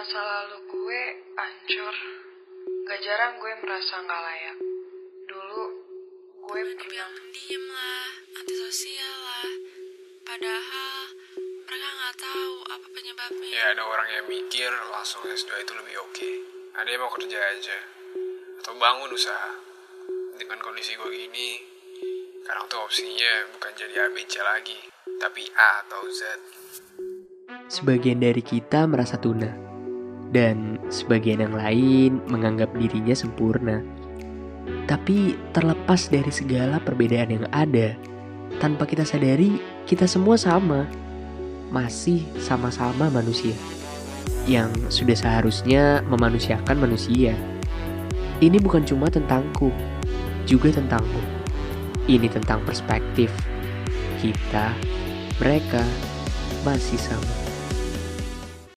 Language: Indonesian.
Masa lalu gue hancur. Gak jarang gue merasa gak layak. Dulu gue pernah... yang pendiam lah, antisosial lah. Padahal mereka nggak tahu apa penyebabnya. Ya ada orang yang mikir langsung S2 itu lebih oke. Ada yang mau kerja aja. Atau bangun usaha. Dengan kondisi gue gini, sekarang tuh opsinya bukan jadi ABC lagi, tapi A atau Z. Sebagian dari kita merasa tuna, dan sebagian yang lain menganggap dirinya sempurna. Tapi terlepas dari segala perbedaan yang ada, tanpa kita sadari, kita semua sama. Masih sama-sama manusia. Yang sudah seharusnya memanusiakan manusia. Ini bukan cuma tentangku, juga tentangmu. Ini tentang perspektif. Kita, mereka, masih sama.